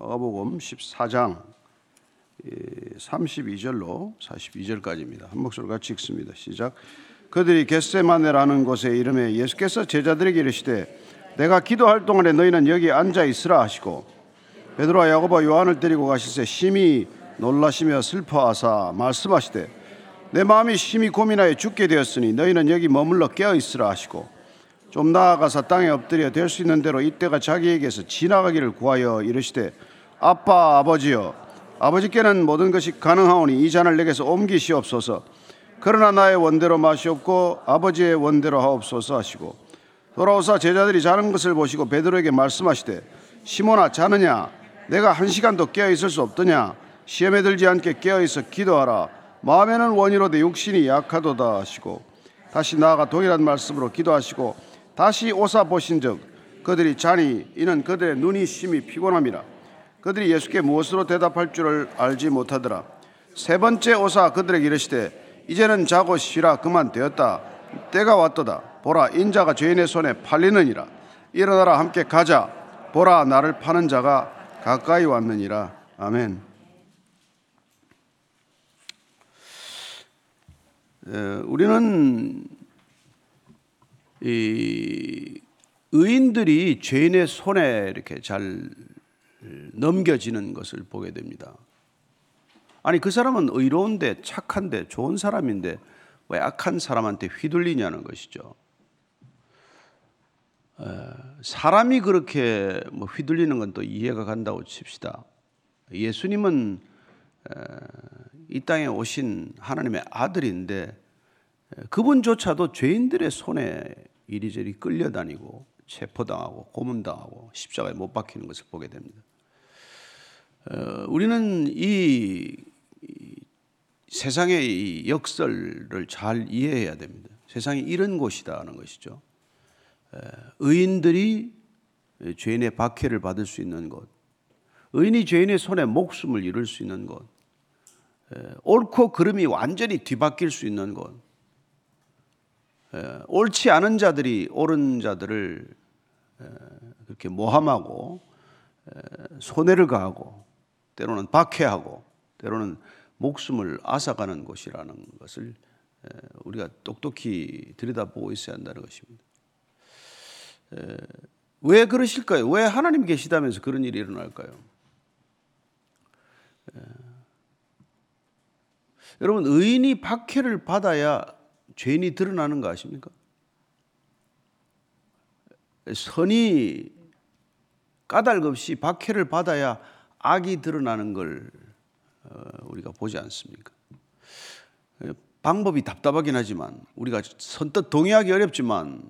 마가복음 14장 32절로 42절까지입니다. 한 목소리 같이 읽습니다. 시작. 그들이 겟세마네라는 곳에 이름에 예수께서 제자들에게 이르시되 내가 기도할 동안에 너희는 여기 앉아 있으라 하시고 베드로와 야고보 요한을 데리고 가시세 심히 놀라시며 슬퍼하사 말씀하시되 내 마음이 심히 고민하여 죽게 되었으니 너희는 여기 머물러 깨어 있으라 하시고 좀 나아가서 땅에 엎드려 될 수 있는 대로 이때가 자기에게서 지나가기를 구하여 이르시되 아빠 아버지여 아버지께는 모든 것이 가능하오니 이 잔을 내게서 옮기시옵소서. 그러나 나의 원대로 마시옵고 아버지의 원대로 하옵소서 하시고 돌아오사 제자들이 자는 것을 보시고 베드로에게 말씀하시되 시몬아 자느냐? 내가 한 시간도 깨어 있을 수 없더냐? 시험에 들지 않게 깨어 있어 기도하라. 마음에는 원이로되 육신이 약하도다 하시고 다시 나아가 동일한 말씀으로 기도하시고 다시 오사 보신즉 그들이 자니 이는 그들의 눈이 심히 피곤함이라 그들이 예수께 무엇으로 대답할 줄을 알지 못하더라. 세 번째 오사 그들에게 이르시되 이제는 자고 쉬라. 그만 되었다. 때가 왔도다. 보라 인자가 죄인의 손에 팔리느니라. 일어나라 함께 가자. 보라 나를 파는 자가 가까이 왔느니라. 아멘. 우리는 이 의인들이 죄인의 손에 이렇게 잘 넘겨지는 것을 보게 됩니다. 아니 그 사람은 의로운데 착한데 좋은 사람인데 왜 악한 사람한테 휘둘리냐는 것이죠. 사람이 그렇게 뭐 휘둘리는 건 또 이해가 간다고 칩시다. 예수님은 이 땅에 오신 하나님의 아들인데 그분조차도 죄인들의 손에 이리저리 끌려다니고 체포당하고 고문당하고 십자가에 못 박히는 것을 보게 됩니다. 우리는 이 세상의 이 역설을 잘 이해해야 됩니다. 세상이 이런 곳이다는 것이죠. 의인들이 죄인의 박해를 받을 수 있는 곳, 의인이 죄인의 손에 목숨을 잃을 수 있는 곳, 옳고 그름이 완전히 뒤바뀔 수 있는 곳, 옳지 않은 자들이 옳은 자들을 그렇게 모함하고 손해를 가하고 때로는 박해하고 때로는 목숨을 앗아가는 곳이라는 것을 우리가 똑똑히 들여다보고 있어야 한다는 것입니다. 왜 그러실까요? 왜 하나님 계시다면서 그런 일이 일어날까요? 여러분 의인이 박해를 받아야 죄인이 드러나는 거 아십니까? 선이 까닭 없이 박해를 받아야 악이 드러나는 걸 어, 우리가 보지 않습니까? 방법이 답답하긴 하지만 우리가 선뜻 동의하기 어렵지만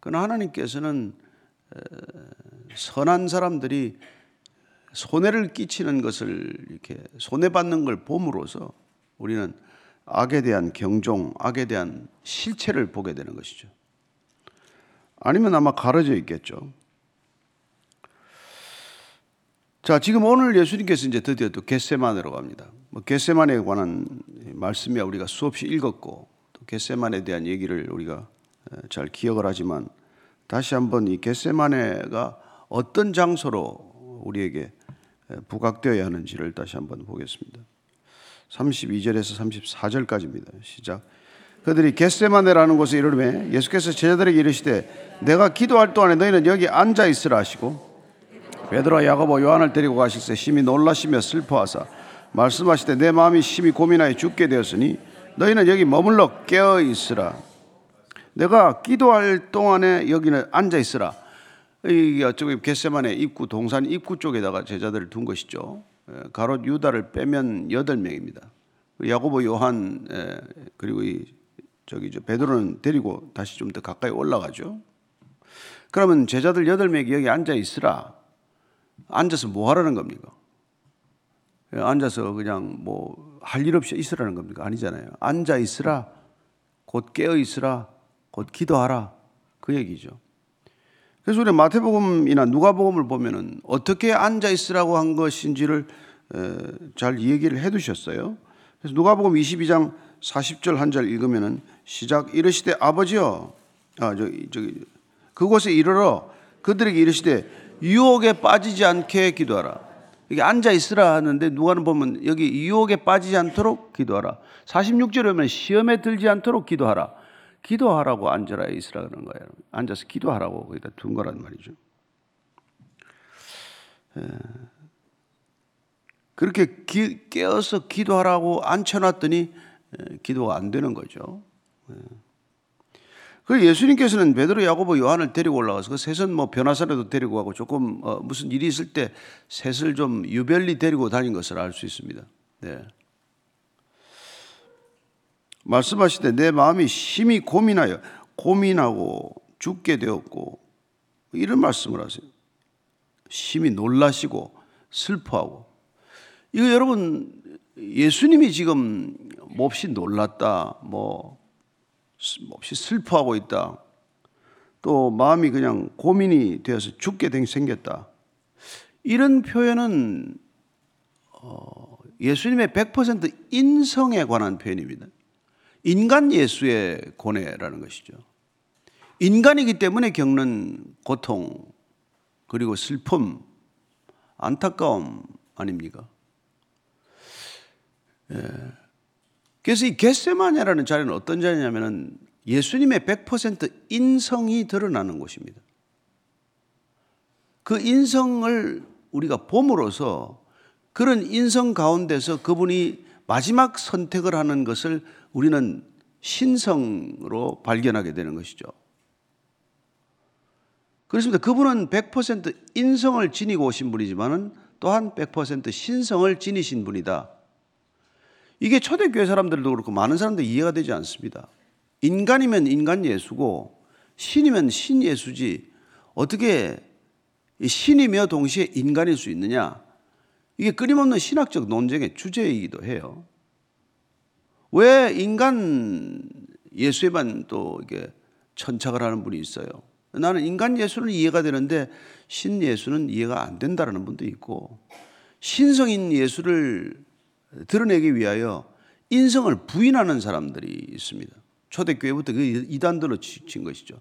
그러나 하나님께서는 선한 사람들이 손해를 끼치는 것을 이렇게 손해받는 걸 봄으로써 우리는 악에 대한 경종, 악에 대한 실체를 보게 되는 것이죠. 아니면 아마 가려져 있겠죠. 자, 지금 오늘 예수님께서 이제 드디어 또 겟세만으로 갑니다. 뭐 겟세만에 관한 말씀이야 우리가 수없이 읽었고 또 겟세만에 대한 얘기를 우리가 잘 기억을 하지만 다시 한번 이 겟세마네가 어떤 장소로 우리에게 부각되어야 하는지를 다시 한번 보겠습니다. 32절에서 34절까지입니다. 시작. 그들이 겟세마네라는 곳에 이르르매 예수께서 제자들에게 이르시되 내가 기도할 동안에 너희는 여기 앉아 있으라 하시고 베드로와 야고보 요한을 데리고 가실세 심히 놀라시며 슬퍼하사 말씀하시되 내 마음이 심히 고민하여 죽게 되었으니 너희는 여기 머물러 깨어 있으라 내가 기도할 동안에 여기는 앉아 있으라. 이게 어쩌고 겟세만의 입구 동산 입구 쪽에다가 제자들을 둔 것이죠. 가롯 유다를 빼면 여덟 명입니다. 야고보 요한 그리고 이 저기 저 베드로는 데리고 다시 좀 더 가까이 올라가죠. 그러면 제자들 여덟 명이 여기 앉아 있으라. 앉아서 뭐 하라는 겁니까? 앉아서 그냥 뭐 할 일 없이 있으라는 겁니까? 아니잖아요. 앉아 있으라. 곧 깨어 있으라. 곧 기도하라. 그 얘기죠. 그래서 우리 마태복음이나 누가복음을 보면은 어떻게 앉아 있으라고 한 것인지를 잘 얘기를 해 두셨어요. 그래서 누가복음 22장 40절 한 절 읽으면은 시작 이르시되 아버지여 아 저기 저기 그곳에 이르러 그들에게 이르시되 유혹에 빠지지 않게 기도하라. 이게 앉아 있으라 하는데 누가는 보면 여기 유혹에 빠지지 않도록 기도하라. 46절에 보면 시험에 들지 않도록 기도하라. 기도하라고 앉아라 있으라 그러는 거예요. 앉아서 기도하라고 거기다 둔 거란 말이죠. 예. 그렇게 기, 깨어서 기도하라고 앉혀놨더니 예, 기도가 안 되는 거죠. 예. 그 예수님께서는 베드로, 야고보, 요한을 데리고 올라가서 그 셋은 뭐 변화사라도 데리고 가고 조금 어 무슨 일이 있을 때 셋을 좀 유별리 데리고 다닌 것을 알 수 있습니다. 네. 말씀하실 때 내 마음이 심히 고민하여 고민하고 죽게 되었고 이런 말씀을 하세요. 심히 놀라시고 슬퍼하고 이거 여러분 예수님이 지금 몹시 놀랐다 뭐 몹시 슬퍼하고 있다 또 마음이 그냥 고민이 되어서 죽게 생겼다 이런 표현은 어, 예수님의 100% 인성에 관한 표현입니다. 인간 예수의 고뇌라는 것이죠. 인간이기 때문에 겪는 고통, 그리고 슬픔, 안타까움 아닙니까? 예. 그래서 이 겟세마냐라는 자리는 어떤 자리냐면은 예수님의 100% 인성이 드러나는 곳입니다. 그 인성을 우리가 봄으로써 그런 인성 가운데서 그분이 마지막 선택을 하는 것을 우리는 신성으로 발견하게 되는 것이죠. 그렇습니다. 그분은 100% 인성을 지니고 오신 분이지만은 또한 100% 신성을 지니신 분이다. 이게 초대교회 사람들도 그렇고 많은 사람들 이해가 되지 않습니다. 인간이면 인간 예수고 신이면 신 예수지 어떻게 신이며 동시에 인간일 수 있느냐? 이게 끊임없는 신학적 논쟁의 주제이기도 해요. 왜 인간 예수에만 또 이게 천착을 하는 분이 있어요. 나는 인간 예수는 이해가 되는데 신 예수는 이해가 안 된다라는 분도 있고 신성인 예수를 드러내기 위하여 인성을 부인하는 사람들이 있습니다. 초대교회부터 그 이단들로 친 것이죠.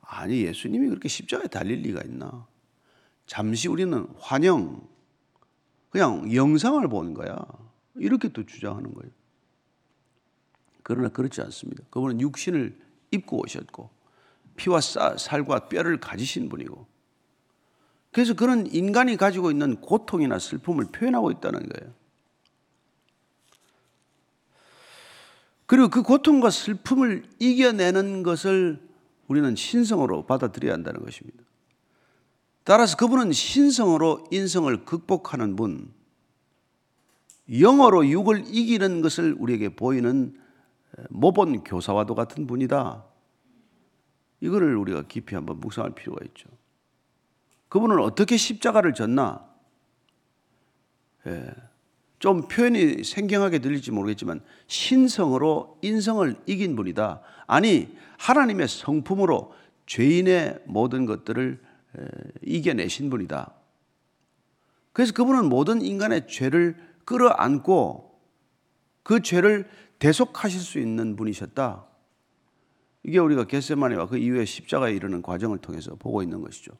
아니 예수님이 그렇게 십자가에 달릴 리가 있나? 잠시 우리는 환영, 그냥 영상을 보는 거야. 이렇게 또 주장하는 거예요. 그러나 그렇지 않습니다. 그분은 육신을 입고 오셨고 피와 살과 뼈를 가지신 분이고 그래서 그런 인간이 가지고 있는 고통이나 슬픔을 표현하고 있다는 거예요. 그리고 그 고통과 슬픔을 이겨내는 것을 우리는 신성으로 받아들여야 한다는 것입니다. 따라서 그분은 신성으로 인성을 극복하는 분, 영어로 육을 이기는 것을 우리에게 보이는 모본 교사와도 같은 분이다. 이거를 우리가 깊이 한번 묵상할 필요가 있죠. 그분은 어떻게 십자가를 졌나? 예. 좀 표현이 생경하게 들릴지 모르겠지만 신성으로 인성을 이긴 분이다. 아니 하나님의 성품으로 죄인의 모든 것들을 이겨내신 분이다. 그래서 그분은 모든 인간의 죄를 끌어안고 그 죄를 대속하실 수 있는 분이셨다. 이게 우리가 겟세마네와 그 이후에 십자가에 이르는 과정을 통해서 보고 있는 것이죠.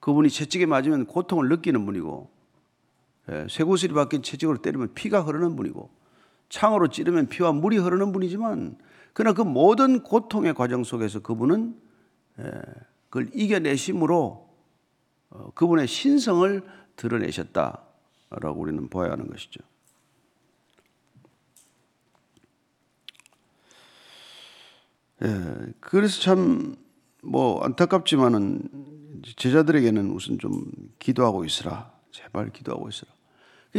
그분이 채찍에 맞으면 고통을 느끼는 분이고 예, 쇠구슬이 박힌 채찍으로 때리면 피가 흐르는 분이고 창으로 찌르면 피와 물이 흐르는 분이지만 그러나 그 모든 고통의 과정 속에서 그분은 예, 그걸 이겨내심으로 어, 그분의 신성을 드러내셨다라고 우리는 보아야 하는 것이죠. 예, 그래서 참 뭐 안타깝지만은 제자들에게는 우선 좀 기도하고 있으라. 제발 기도하고 있으라.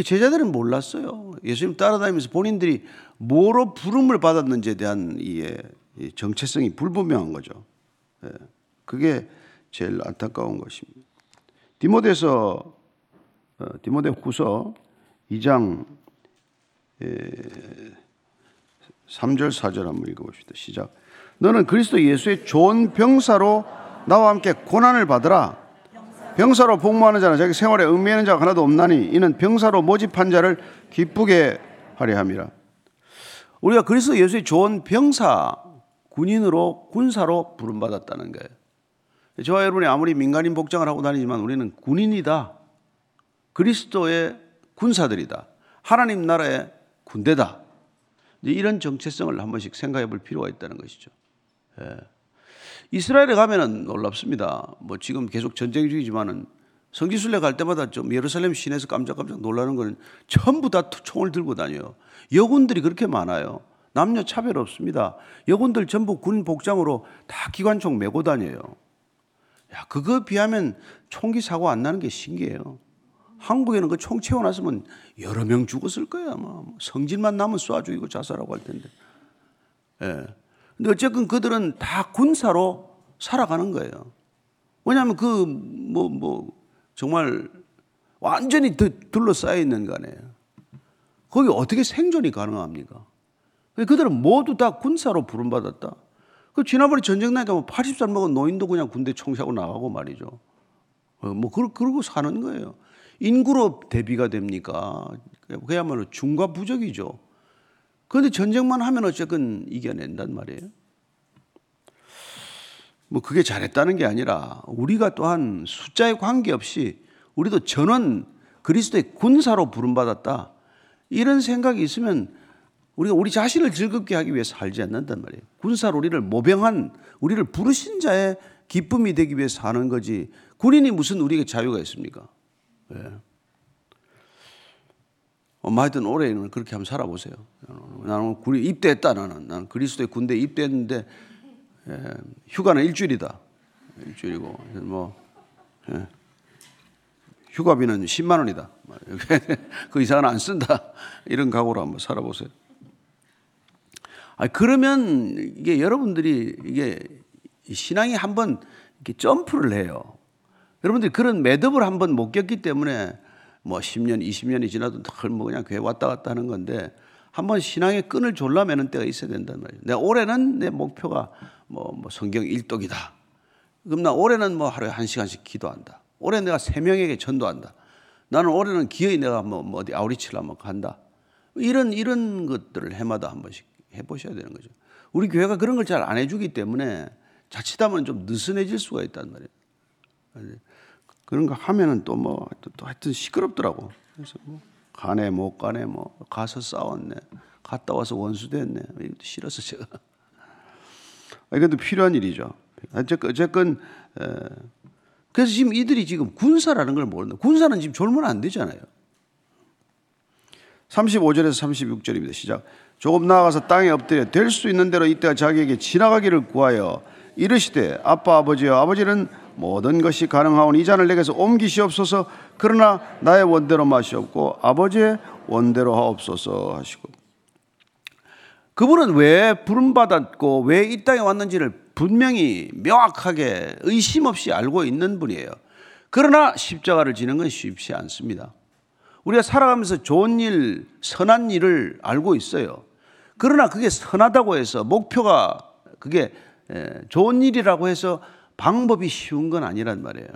제자들은 몰랐어요. 예수님 따라다니면서 본인들이 뭐로 부름을 받았는지에 대한 이 정체성이 불분명한 거죠. 예, 그게 제일 안타까운 것입니다. 디모데서 어, 디모데 후서 2장 3절 4절 한번 읽어봅시다. 시작. 너는 그리스도 예수의 좋은 병사로 나와 함께 고난을 받으라. 병사로 복무하는 자는 자기 생활에 의미하는 자가 하나도 없나니 이는 병사로 모집한 자를 기쁘게 하려 함이라. 우리가 그리스도 예수의 좋은 병사, 군인으로 군사로 부름받았다는 거예요. 저와 여러분이 아무리 민간인 복장을 하고 다니지만 우리는 군인이다. 그리스도의 군사들이다. 하나님 나라의 군대다. 이런 정체성을 한 번씩 생각해 볼 필요가 있다는 것이죠. 예. 이스라엘에 가면은 놀랍습니다. 뭐 지금 계속 전쟁 중이지만은 성지순례 갈 때마다 좀 예루살렘 시내에서 깜짝깜짝 놀라는 거는 전부 다 총을 들고 다녀요. 여군들이 그렇게 많아요. 남녀 차별 없습니다. 여군들 전부 군 복장으로 다 기관총 메고 다녀요. 야, 그거 비하면 총기 사고 안 나는 게 신기해요. 한국에는 그 총 채워놨으면 여러 명 죽었을 거야. 아마 성질만 나면 쏴 죽이고 자살하고 할 텐데. 예. 근데 어쨌든 그들은 다 군사로 살아가는 거예요. 왜냐하면 그, 뭐, 뭐, 정말 완전히 둘러싸여 있는 거 아니에요. 거기 어떻게 생존이 가능합니까? 그들은 모두 다 군사로 부름받았다. 그 지난번에 전쟁 나니까 뭐 80살 먹은 노인도 그냥 군대 총사고 나가고 말이죠. 어, 뭐 그러고 사는 거예요. 인구로 대비가 됩니까? 그야말로 중과 부적이죠. 그런데 전쟁만 하면 어쨌든 이겨낸단 말이에요. 뭐 그게 잘했다는 게 아니라 우리가 또한 숫자에 관계없이 우리도 전원 그리스도의 군사로 부름받았다. 이런 생각이 있으면 우리가 우리 자신을 즐겁게 하기 위해 살지 않는단 말이에요. 군사로 우리를 모병한 우리를 부르신 자의 기쁨이 되기 위해 사는 거지. 군인이 무슨 우리에게 자유가 있습니까? 예. 뭐 하여튼 올해는 그렇게 한번 살아보세요. 나는 군에 입대했다 나는. 나는 그리스도의 군대에 입대했는데 예, 휴가는 일주일이다. 일주일이고 뭐 예, 휴가비는 10만 원이다. 그 이상은 안 쓴다. 이런 각오로 한번 살아보세요. 아 그러면 이게 여러분들이 이게 신앙이 한번 이렇게 점프를 해요. 여러분들이 그런 매듭을 한번 못 겪기 때문에 뭐 10년, 20년이 지나도 늘 뭐 그냥 교회 왔다 갔다 하는 건데 한번 신앙의 끈을 졸라매는 때가 있어야 된단 말이에요. 내 올해는 내 목표가 뭐, 뭐 성경 일독이다. 그럼 나 올해는 뭐 하루에 한 시간씩 기도한다. 올해 내가 세 명에게 전도한다. 나는 올해는 기어이 내가 뭐, 뭐 어디 아우리치를 한번 간다. 이런 이런 것들을 해마다 한 번씩 해보셔야 되는 거죠. 우리 교회가 그런 걸 잘 안 해주기 때문에 자칫하면 좀 느슨해질 수가 있단 말이에요. 그런 거 하면은 또 뭐, 또 하여튼 시끄럽더라고. 그래서 뭐, 가네, 못 가네, 뭐, 가서 싸웠네. 갔다 와서 원수 됐네. 싫어서 제가. 이것도 필요한 일이죠. 어쨌건, 어쨌건 그래서 지금 이들이 지금 군사라는 걸 모른다. 군사는 지금 졸면 안 되잖아요. 35절에서 36절입니다. 시작. 조금 나아가서 땅에 엎드려 될 수 있는 대로 이때가 자기에게 지나가기를 구하여 이르시되 아빠 아버지여 아버지는 모든 것이 가능하오니 이 잔을 내게서 옮기시옵소서 그러나 나의 원대로 마시옵고 아버지의 원대로 하옵소서 하시고 그분은 왜 부름받았고 왜 이 땅에 왔는지를 분명히 명확하게 의심 없이 알고 있는 분이에요. 그러나 십자가를 지는 건 쉽지 않습니다. 우리가 살아가면서 좋은 일, 선한 일을 알고 있어요. 그러나 그게 선하다고 해서 목표가 그게 좋은 일이라고 해서 방법이 쉬운 건 아니란 말이에요.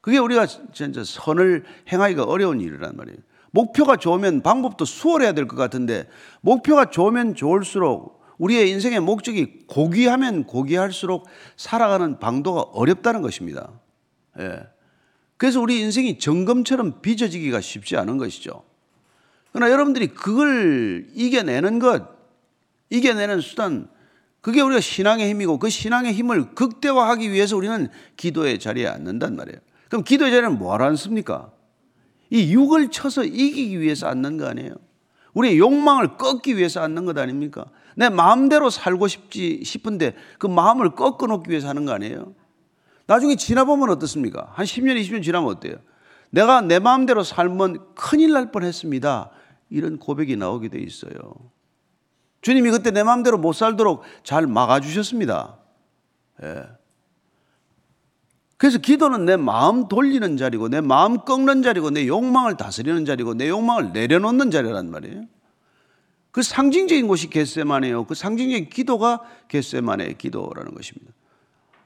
그게 우리가 진짜 선을 행하기가 어려운 일이란 말이에요. 목표가 좋으면 방법도 수월해야 될 것 같은데 목표가 좋으면 좋을수록 우리의 인생의 목적이 고귀하면 고귀할수록 살아가는 방도가 어렵다는 것입니다. 예. 그래서 우리 인생이 점검처럼 빚어지기가 쉽지 않은 것이죠. 그러나 여러분들이 그걸 이겨내는 것, 이겨내는 수단, 그게 우리가 신앙의 힘이고 그 신앙의 힘을 극대화하기 위해서 우리는 기도의 자리에 앉는단 말이에요. 그럼 기도의 자리는 뭐하러 앉습니까? 이 육을 쳐서 이기기 위해서 앉는 거 아니에요? 우리의 욕망을 꺾기 위해서 앉는 것 아닙니까? 내 마음대로 살고 싶지 싶은데 그 마음을 꺾어 놓기 위해서 하는 거 아니에요? 나중에 지나보면 어떻습니까? 한 10년, 20년 지나면 어때요? 내가 내 마음대로 살면 큰일 날 뻔했습니다. 이런 고백이 나오게 돼 있어요. 주님이 그때 내 마음대로 못 살도록 잘 막아주셨습니다. 예. 그래서 기도는 내 마음 돌리는 자리고 내 마음 꺾는 자리고 내 욕망을 다스리는 자리고 내 욕망을 내려놓는 자리란 말이에요. 그 상징적인 곳이 겟세만이에요. 그 상징적인 기도가 겟세만의 기도라는 것입니다.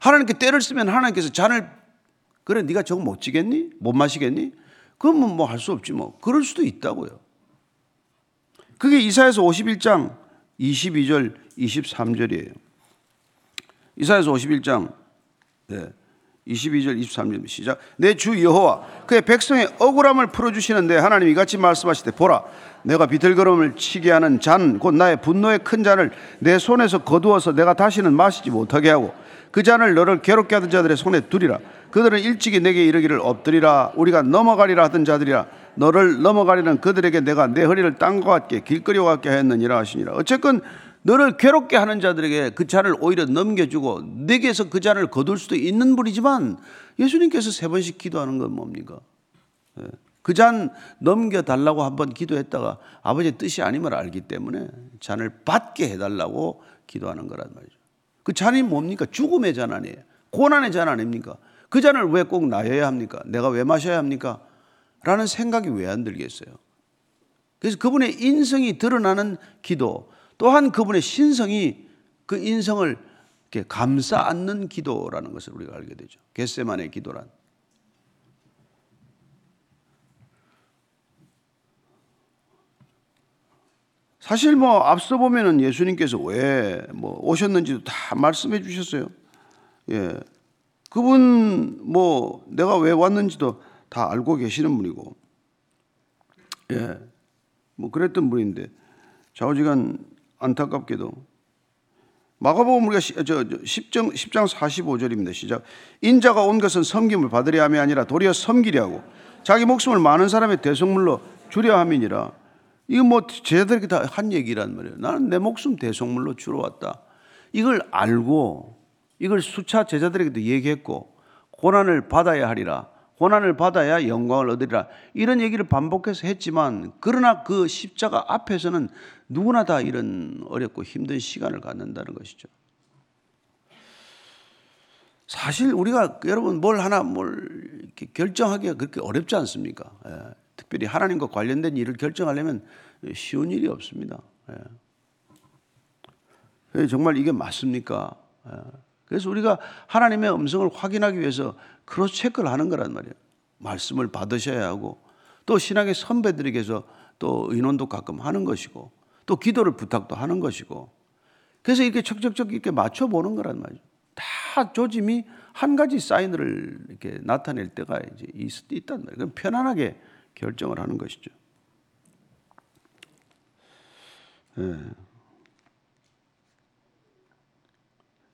하나님께 때를 쓰면 하나님께서 잔을 그래 네가 저거 못 지겠니? 못 마시겠니? 그러면 뭐할 수 없지 뭐. 그럴 수도 있다고요. 그게 이사에서 51장 22절 23절이에요. 이사에서 51장. 네. 22절 23절 시작. 내 주 여호와 그의 백성의 억울함을 풀어주시는데 하나님 이같이 말씀하시되 보라 내가 비틀거름을 치게 하는 잔 곧 나의 분노의 큰 잔을 내 손에서 거두어서 내가 다시는 마시지 못하게 하고 그 잔을 너를 괴롭게 하던 자들의 손에 두리라. 그들은 일찍이 내게 이르기를 엎드리라. 우리가 넘어가리라 하던 자들이라 너를 넘어가리는 그들에게 내가 내 허리를 땅과 같게 길거리와 같게 하였느니라 하시니라 어쨌건 너를 괴롭게 하는 자들에게 그 잔을 오히려 넘겨주고 내게서 그 잔을 거둘 수도 있는 분이지만 예수님께서 세 번씩 기도하는 건 뭡니까? 예. 그잔 넘겨달라고 한 번 기도했다가 아버지의 뜻이 아님을 알기 때문에 잔을 받게 해달라고 기도하는 거란 말이죠. 그 잔이 뭡니까? 죽음의 잔 아니에요. 고난의 잔 아닙니까? 그 잔을 왜 꼭 나여야 합니까? 내가 왜 마셔야 합니까? 라는 생각이 왜 안 들겠어요? 그래서 그분의 인성이 드러나는 기도, 또한 그분의 신성이 그 인성을 이렇게 감싸 안는 기도라는 것을 우리가 알게 되죠. 겟세만의 기도란. 사실 뭐 앞서 보면은 예수님께서 왜 뭐 오셨는지도 다 말씀해 주셨어요. 예. 그분 뭐 내가 왜 왔는지도 다 알고 계시는 분이고. 예. 뭐 그랬던 분인데 좌우지간 안타깝게도 마가복음 우리가 저, 저 10장, 10장 45절입니다. 시작. 인자가 온 것은 섬김을 받으려 함이 아니라 도리어 섬기려 하고 자기 목숨을 많은 사람의 대속물로 주려 함이니라. 이거 뭐 제자들에게 다한 얘기란 말이에요. 나는 내 목숨 대속물로 주러 왔다. 이걸 알고 이걸 수차 제자들에게도 얘기했고 고난을 받아야 하리라. 고난을 받아야 영광을 얻으리라. 이런 얘기를 반복해서 했지만 그러나 그 십자가 앞에서는 누구나 다 이런 어렵고 힘든 시간을 갖는다는 것이죠. 사실 우리가 여러분 뭘 하나 뭘 이렇게 결정하기가 그렇게 어렵지 않습니까? 예. 특별히 하나님과 관련된 일을 결정하려면 쉬운 일이 없습니다. 예. 정말 이게 맞습니까? 예. 그래서 우리가 하나님의 음성을 확인하기 위해서 크로스 체크를 하는 거란 말이에요. 말씀을 받으셔야 하고 또 신앙의 선배들에게서 또 의논도 가끔 하는 것이고 또 기도를 부탁도 하는 것이고 그래서 이렇게 척척척 이렇게 맞춰보는 거란 말이죠. 다 조짐이 한 가지 사인을 이렇게 나타낼 때가 이제 있단 말이에요. 그럼 편안하게 결정을 하는 것이죠. 예.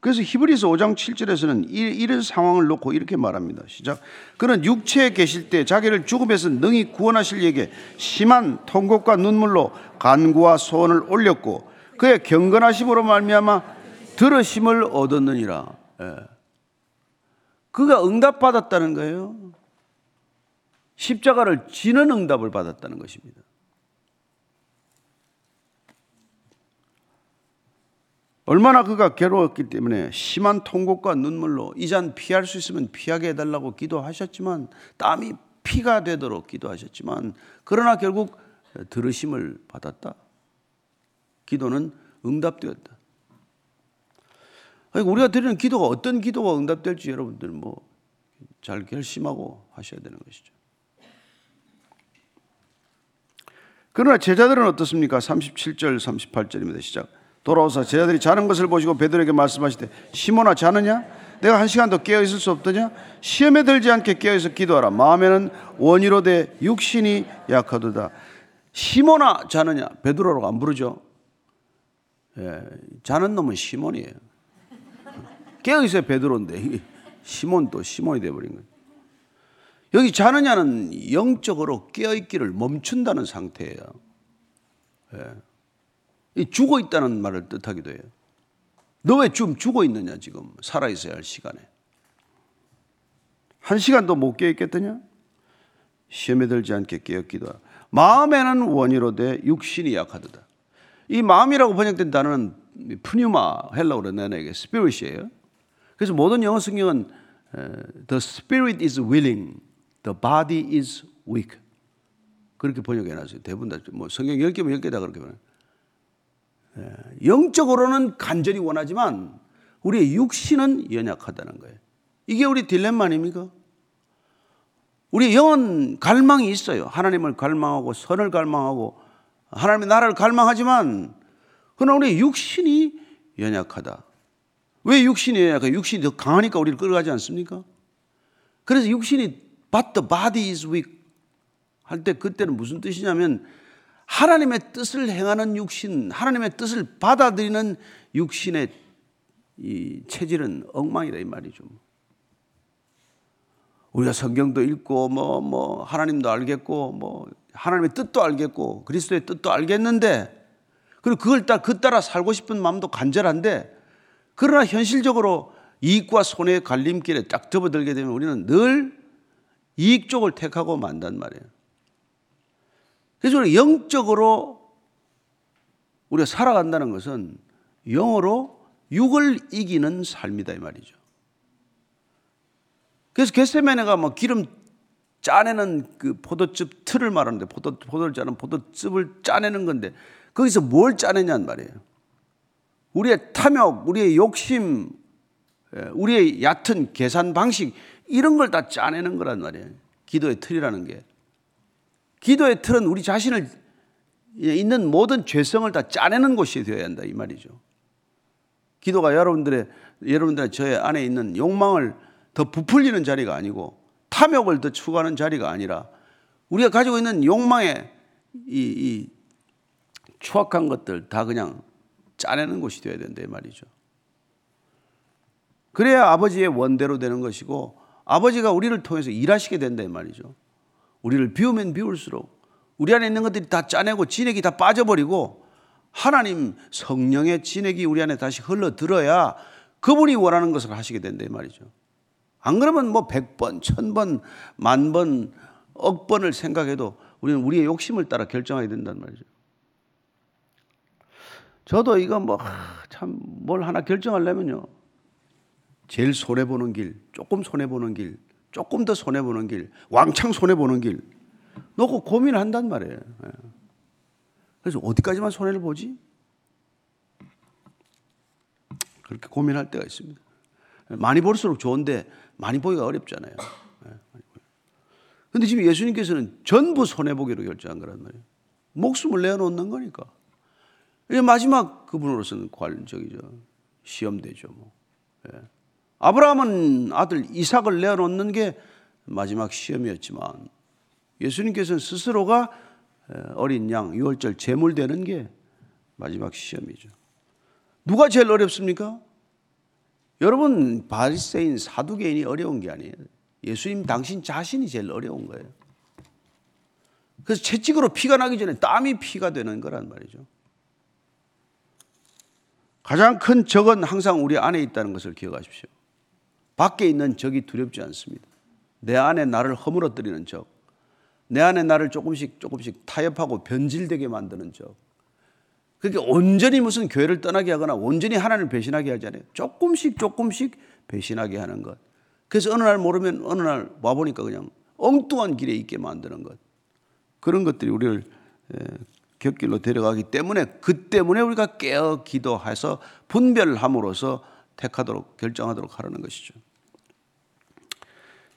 그래서 히브리서 5장 7절에서는 이런 상황을 놓고 이렇게 말합니다. 시작. 그는 육체에 계실 때 자기를 죽음에서 능히 구원하실 에게 심한 통곡과 눈물로 간구와 소원을 올렸고 그의 경건하심으로 말미암아 들으심을 얻었느니라. 예. 그가 응답받았다는 거예요. 십자가를 지는 응답을 받았다는 것입니다. 얼마나 그가 괴로웠기 때문에 심한 통곡과 눈물로 이 잔 피할 수 있으면 피하게 해달라고 기도하셨지만 땀이 피가 되도록 기도하셨지만 그러나 결국 들으심을 받았다. 기도는 응답되었다. 우리가 드리는 기도가 어떤 기도가 응답될지 여러분들 뭐 잘 결심하고 하셔야 되는 것이죠. 그러나 제자들은 어떻습니까? 37절, 38절입니다. 시작. 돌아오사 제자들이 자는 것을 보시고 베드로에게 말씀하시되 시몬아 자느냐? 내가 한 시간 더 깨어 있을 수 없더냐? 시험에 들지 않게 깨어 있어 기도하라. 마음에는 원이로 돼 육신이 약하도다. 시몬아 자느냐? 베드로라고 안 부르죠. 예, 자는 놈은 시몬이에요. 깨어 있어야 베드로인데 시몬 또 시몬이 돼 버린 거예요. 여기 자느냐는 영적으로 깨어 있기를 멈춘다는 상태예요. 예. 죽어 있다는 말을 뜻하기도 해요. 너왜좀 죽어 있느냐, 지금. 살아 있어야 할 시간에. 한 시간도 못 깨어 있겠더냐? 시험에 들지 않게 깨었기도. 마음에는 원이로 돼 육신이 약하도다. 이 마음이라고 번역된 단어는 푸뉴마 헬라어로 내는 스피릿이에요. 그래서 모든 영어 성경은 the spirit is willing, the body is weak. 그렇게 번역해 놨어요. 대부분 다. 뭐 성경 10개면 10개 다 그렇게 번역. 예, 영적으로는 간절히 원하지만 우리의 육신은 연약하다는 거예요. 이게 우리 딜레마 아닙니까? 우리 영은 갈망이 있어요. 하나님을 갈망하고 선을 갈망하고 하나님의 나라를 갈망하지만 그러나 우리 육신이 연약하다. 왜 육신이에요? 그 육신이 더 강하니까 우리를 끌어가지 않습니까? 그래서 육신이 but the body is weak 할 때 그때는 무슨 뜻이냐면 하나님의 뜻을 행하는 육신, 하나님의 뜻을 받아들이는 육신의 이 체질은 엉망이다 이 말이죠. 우리가 성경도 읽고 뭐뭐 뭐 하나님도 알겠고 뭐 하나님의 뜻도 알겠고 그리스도의 뜻도 알겠는데 그리고 그걸 따라 그 따라 살고 싶은 마음도 간절한데 그러나 현실적으로 이익과 손해의 갈림길에 딱 접어들게 되면 우리는 늘 이익 쪽을 택하고 만단 말이에요. 그래서 영적으로 우리가 살아간다는 것은 영어로 육을 이기는 삶이다 이 말이죠. 그래서 겟세메네가 뭐 기름 짜내는 그 포도즙 틀을 말하는데 포도 포도를 짜는 포도즙을 짜내는 건데 거기서 뭘 짜내냐는 말이에요. 우리의 탐욕, 우리의 욕심, 예, 우리의 얕은 계산 방식 이런 걸 다 짜내는 거란 말이에요. 기도의 틀이라는 게. 기도의 틀은 우리 자신을 있는 모든 죄성을 다 짜내는 곳이 되어야 한다 이 말이죠. 기도가 여러분들의 여러분들의 저의 안에 있는 욕망을 더 부풀리는 자리가 아니고 탐욕을 더 추구하는 자리가 아니라 우리가 가지고 있는 욕망의 이, 이 추악한 것들 다 그냥 짜내는 곳이 되어야 된다 이 말이죠. 그래야 아버지의 원대로 되는 것이고 아버지가 우리를 통해서 일하시게 된다 이 말이죠. 우리를 비우면 비울수록 우리 안에 있는 것들이 다 짜내고 진액이 다 빠져버리고 하나님 성령의 진액이 우리 안에 다시 흘러들어야 그분이 원하는 것을 하시게 된다 이 말이죠. 안 그러면 뭐 100번, 1000번, 만 번, 억 번을 생각해도 우리는 우리의 욕심을 따라 결정하게 된단 말이죠. 저도 이거 뭐 참 뭘 하나 결정하려면요. 제일 손해 보는 길, 조금 손해 보는 길, 조금 더 손해 보는 길, 왕창 손해 보는 길 놓고 고민을 한단 말이에요. 예. 그래서 어디까지만 손해를 보지? 그렇게 고민할 때가 있습니다. 많이 볼수록 좋은데 많이 보기가 어렵잖아요. 예, 지금 예수님께서는 전부 손해보기로 결정한 거란 말이에요. 목숨을 내어놓는 거니까. 이게 마지막 그분으로서는 관적이죠. 시험되죠. 뭐. 예. 아브라함은 아들 이삭을 내어놓는 게 마지막 시험이었지만 예수님께서는 스스로가 어린 양 유월절 제물되는 게 마지막 시험이죠. 누가 제일 어렵습니까? 여러분 바리새인 사두개인이 어려운 게 아니에요. 예수님 당신 자신이 제일 어려운 거예요. 그래서 채찍으로 피가 나기 전에 땀이 피가 되는 거란 말이죠. 가장 큰 적은 항상 우리 안에 있다는 것을 기억하십시오. 밖에 있는 적이 두렵지 않습니다. 내 안에 나를 허물어뜨리는 적, 내 안에 나를 조금씩 조금씩 타협하고 변질되게 만드는 적, 그게 온전히 무슨 교회를 떠나게 하거나 온전히 하나님을 배신하게 하지 않아요. 조금씩 조금씩 배신하게 하는 것. 그래서 어느 날 모르면 어느 날 와보니까 그냥 엉뚱한 길에 있게 만드는 것. 그런 것들이 우리를 곁길로 데려가기 때문에 그 때문에 우리가 깨어 기도해서 분별함으로써 택하도록 결정하도록 하라는 것이죠.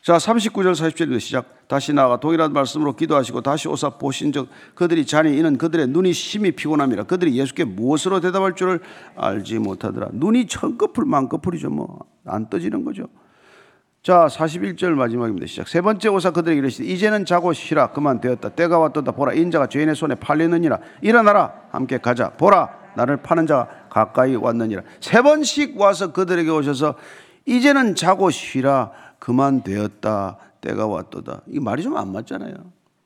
자, 39절 40절에서 시작. 다시 나가 동일한 말씀으로 기도하시고 다시 오사 보신 적 그들이 자니 이는 그들의 눈이 심히 피곤함이라 그들이 예수께 무엇으로 대답할 줄을 알지 못하더라. 눈이 천꺼풀 만꺼풀이죠. 뭐 안 떠지는 거죠. 자, 41절 마지막입니다. 시작. 세 번째 오사 그들에게 이르시되 이제는 자고 쉬라 그만 되었다. 때가 왔도다 보라 인자가 죄인의 손에 팔리느니라. 일어나라 함께 가자. 보라 나를 파는 자가 가까이 왔느니라. 세 번씩 와서 그들에게 오셔서 이제는 자고 쉬라 그만 되었다. 때가 왔도다. 이 말이 좀 안 맞잖아요.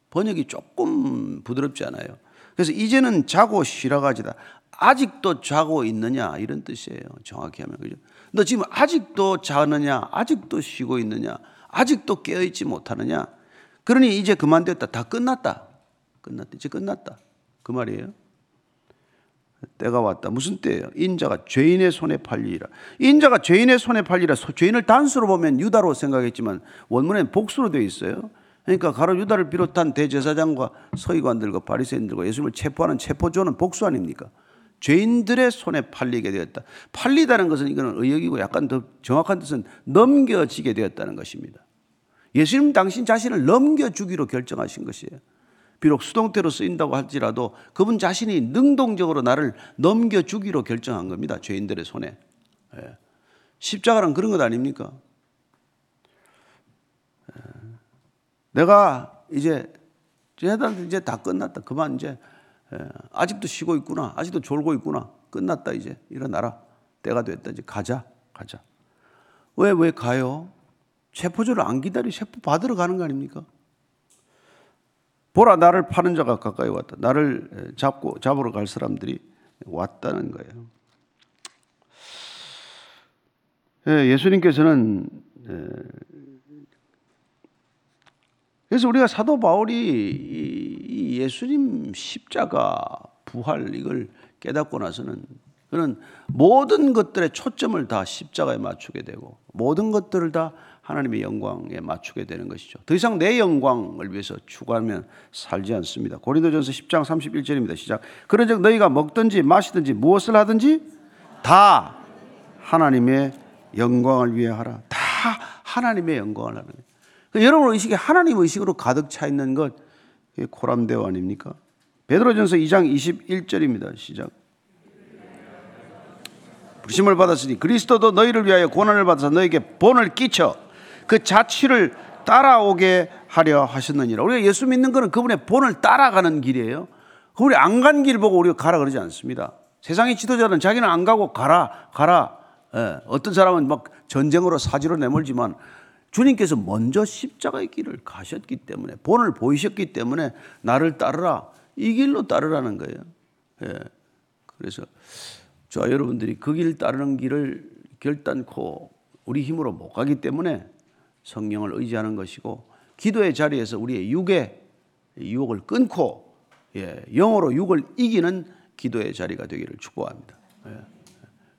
번역이 조금 부드럽지 않아요. 그래서 이제는 자고 쉬라 가지다. 아직도 자고 있느냐 이런 뜻이에요. 정확히 하면 그죠? 너 지금 아직도 자느냐? 아직도 쉬고 있느냐? 아직도 깨어 있지 못하느냐? 그러니 이제 그만 됐다. 다 끝났다. 끝났다. 이제 끝났다. 그 말이에요. 때가 왔다. 무슨 때예요? 인자가 죄인의 손에 팔리라. 인자가 죄인의 손에 팔리라. 죄인을 단수로 보면 유다로 생각했지만 원문엔 복수로 되어 있어요. 그러니까 가로 유다를 비롯한 대제사장과 서기관들과 바리새인들과 예수님을 체포하는 체포조는 복수 아닙니까? 죄인들의 손에 팔리게 되었다. 팔리다는 것은 이거는 의역이고 약간 더 정확한 뜻은 넘겨지게 되었다는 것입니다. 예수님 당신 자신을 넘겨주기로 결정하신 것이에요. 비록 수동태로 쓰인다고 할지라도 그분 자신이 능동적으로 나를 넘겨주기로 결정한 겁니다. 죄인들의 손에. 예. 십자가는 그런 것 아닙니까? 내가 이제 제단 이제 다 끝났다. 그만 이제 아직도 쉬고 있구나. 아직도 졸고 있구나. 끝났다 이제 일어나라. 때가 됐다 이제 가자 가자. 왜 왜 가요? 체포조를 안 기다리 체포 받으러 가는 거 아닙니까? 보라 나를 파는 자가 가까이 왔다. 나를 잡고 잡으러 갈 사람들이 왔다는 거예요. 예, 예수님께서는 그래서 우리가 사도 바울이 예수님 십자가 부활 이걸 깨닫고 나서는 그는 모든 것들의 초점을 다 십자가에 맞추게 되고 모든 것들을 다 하나님의 영광에 맞추게 되는 것이죠. 더 이상 내 영광을 위해서 추구하면 살지 않습니다. 고린도전서 10장 31절입니다. 시작. 그런즉 너희가 먹든지 마시든지 무엇을 하든지 다 하나님의 영광을 위해 하라. 다 하나님의 영광을 하는 거예요. 그 여러분 의식이 하나님 의식으로 가득 차 있는 것 코람데오 아닙니까? 베드로전서 2장 21절입니다. 시작. 부심을 받았으니 그리스도도 너희를 위하여 고난을 받아서 너에게 본을 끼쳐 그 자취를 따라오게 하려 하셨느니라. 우리가 예수 믿는 것은 그분의 본을 따라가는 길이에요. 그분이 안 간 길 보고 우리가 가라 그러지 않습니다. 세상의 지도자는 자기는 안 가고 가라, 가라. 예, 어떤 사람은 막 전쟁으로 사지로 내몰지만 주님께서 먼저 십자가의 길을 가셨기 때문에 본을 보이셨기 때문에 나를 따르라 이 길로 따르라는 거예요. 예. 그래서 저 여러분들이 그 길 따르는 길을 결단코 우리 힘으로 못 가기 때문에 성령을 의지하는 것이고 기도의 자리에서 우리의 육의 유혹을 끊고 예, 영어로 육을 이기는 기도의 자리가 되기를 축복합니다. 예.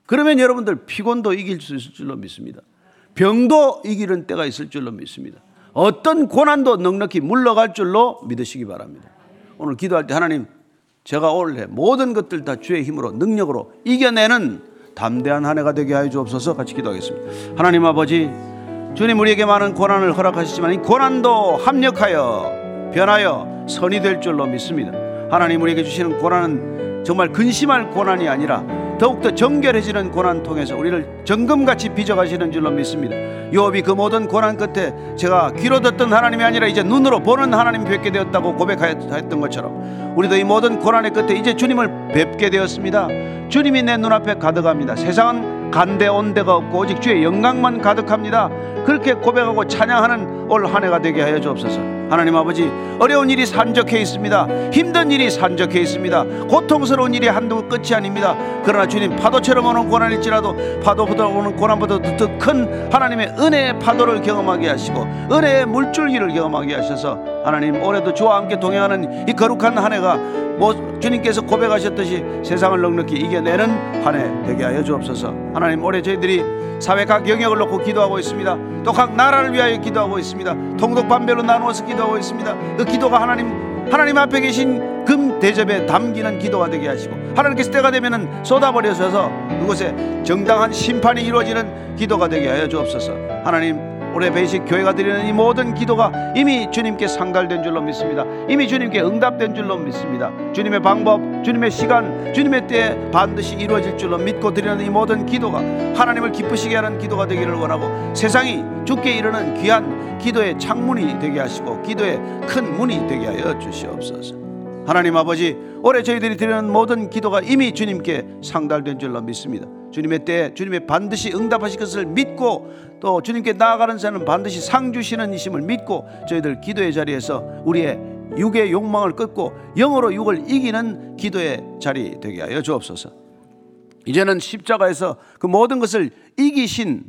그러면 여러분들 피곤도 이길 수 있을 줄로 믿습니다. 병도 이기는 때가 있을 줄로 믿습니다. 어떤 고난도 넉넉히 물러갈 줄로 믿으시기 바랍니다. 오늘 기도할 때 하나님 제가 올해 모든 것들 다 주의 힘으로 능력으로 이겨내는 담대한 한 해가 되게 하여 주옵소서 같이 기도하겠습니다. 하나님 아버지 주님 우리에게 많은 고난을 허락하시지만 이 고난도 합력하여 변하여 선이 될 줄로 믿습니다. 하나님 우리에게 주시는 고난은 정말 근심할 고난이 아니라 더욱더 정결해지는 고난 통해서 우리를 정금같이 빚어가시는 줄로 믿습니다. 요업이 그 모든 고난 끝에 제가 귀로 듣던 하나님이 아니라 이제 눈으로 보는 하나님 뵙게 되었다고 고백하였던 것처럼 우리도 이 모든 고난의 끝에 이제 주님을 뵙게 되었습니다. 주님이 내 눈앞에 가득합니다. 세상은 간대 온 데가 없고 오직 주의 영광만 가득합니다. 그렇게 고백하고 찬양하는 올 한 해가 되게 하여 주옵소서. 하나님 아버지 어려운 일이 산적해 있습니다. 힘든 일이 산적해 있습니다. 고통스러운 일이 한두 끝이 아닙니다. 그러나 주님 파도처럼 오는 고난일지라도 파도보다 오는 고난보다 더 큰 하나님의 은혜의 파도를 경험하게 하시고 은혜의 물줄기를 경험하게 하셔서 하나님 올해도 주와 함께 동행하는 이 거룩한 한 해가 뭐 주님께서 고백하셨듯이 세상을 넉넉히 이겨내는 한 해 되게 하여 주옵소서. 하나님 올해 저희들이 사회 각 영역을 놓고 기도하고 있습니다. 또 각 나라를 위하여 기도하고 있습니다. 통독 반별로 나누어서 기도 하고 있습니다. 그 기도가 하나님 하나님 앞에 계신 금 대접에 담기는 기도가 되게 하시고 하나님께서 때가 되면은 쏟아버려서 그곳에 정당한 심판이 이루어지는 기도가 되게 하여 주옵소서. 하나님 올해 베이식 교회가 드리는 이 모든 기도가 이미 주님께 상달된 줄로 믿습니다. 이미 주님께 응답된 줄로 믿습니다. 주님의 방법, 주님의 시간, 주님의 때에 반드시 이루어질 줄로 믿고 드리는 이 모든 기도가 하나님을 기쁘시게 하는 기도가 되기를 원하고 세상이 죽게 이르는 귀한 기도의 창문이 되게 하시고 기도의 큰 문이 되게 하여 주시옵소서. 하나님 아버지 올해 저희들이 드리는 모든 기도가 이미 주님께 상달된 줄로 믿습니다. 주님의 때 주님의 반드시 응답하실 것을 믿고 또 주님께 나아가는 자는 반드시 상 주시는 이심을 믿고 저희들 기도의 자리에서 우리의 육의 욕망을 끊고 영으로 육을 이기는 기도의 자리 되게 하여 주옵소서. 이제는 십자가에서 그 모든 것을 이기신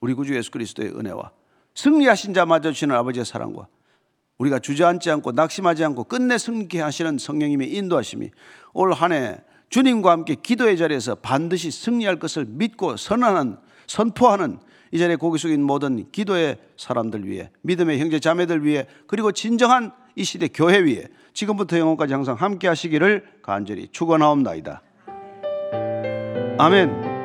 우리 구주 예수 그리스도의 은혜와 승리하신 자 맞아 주시는 아버지의 사랑과 우리가 주저앉지 않고 낙심하지 않고 끝내 승리케 하시는 성령님의 인도하심이 올 한해 주님과 함께 기도의 자리에서 반드시 승리할 것을 믿고 선언하는 선포하는 이 자리에 고개 숙인 모든 기도의 사람들 위해 믿음의 형제 자매들 위해 그리고 진정한 이 시대 교회 위에 지금부터 영원까지 항상 함께 하시기를 간절히 축원하옵나이다. 아멘.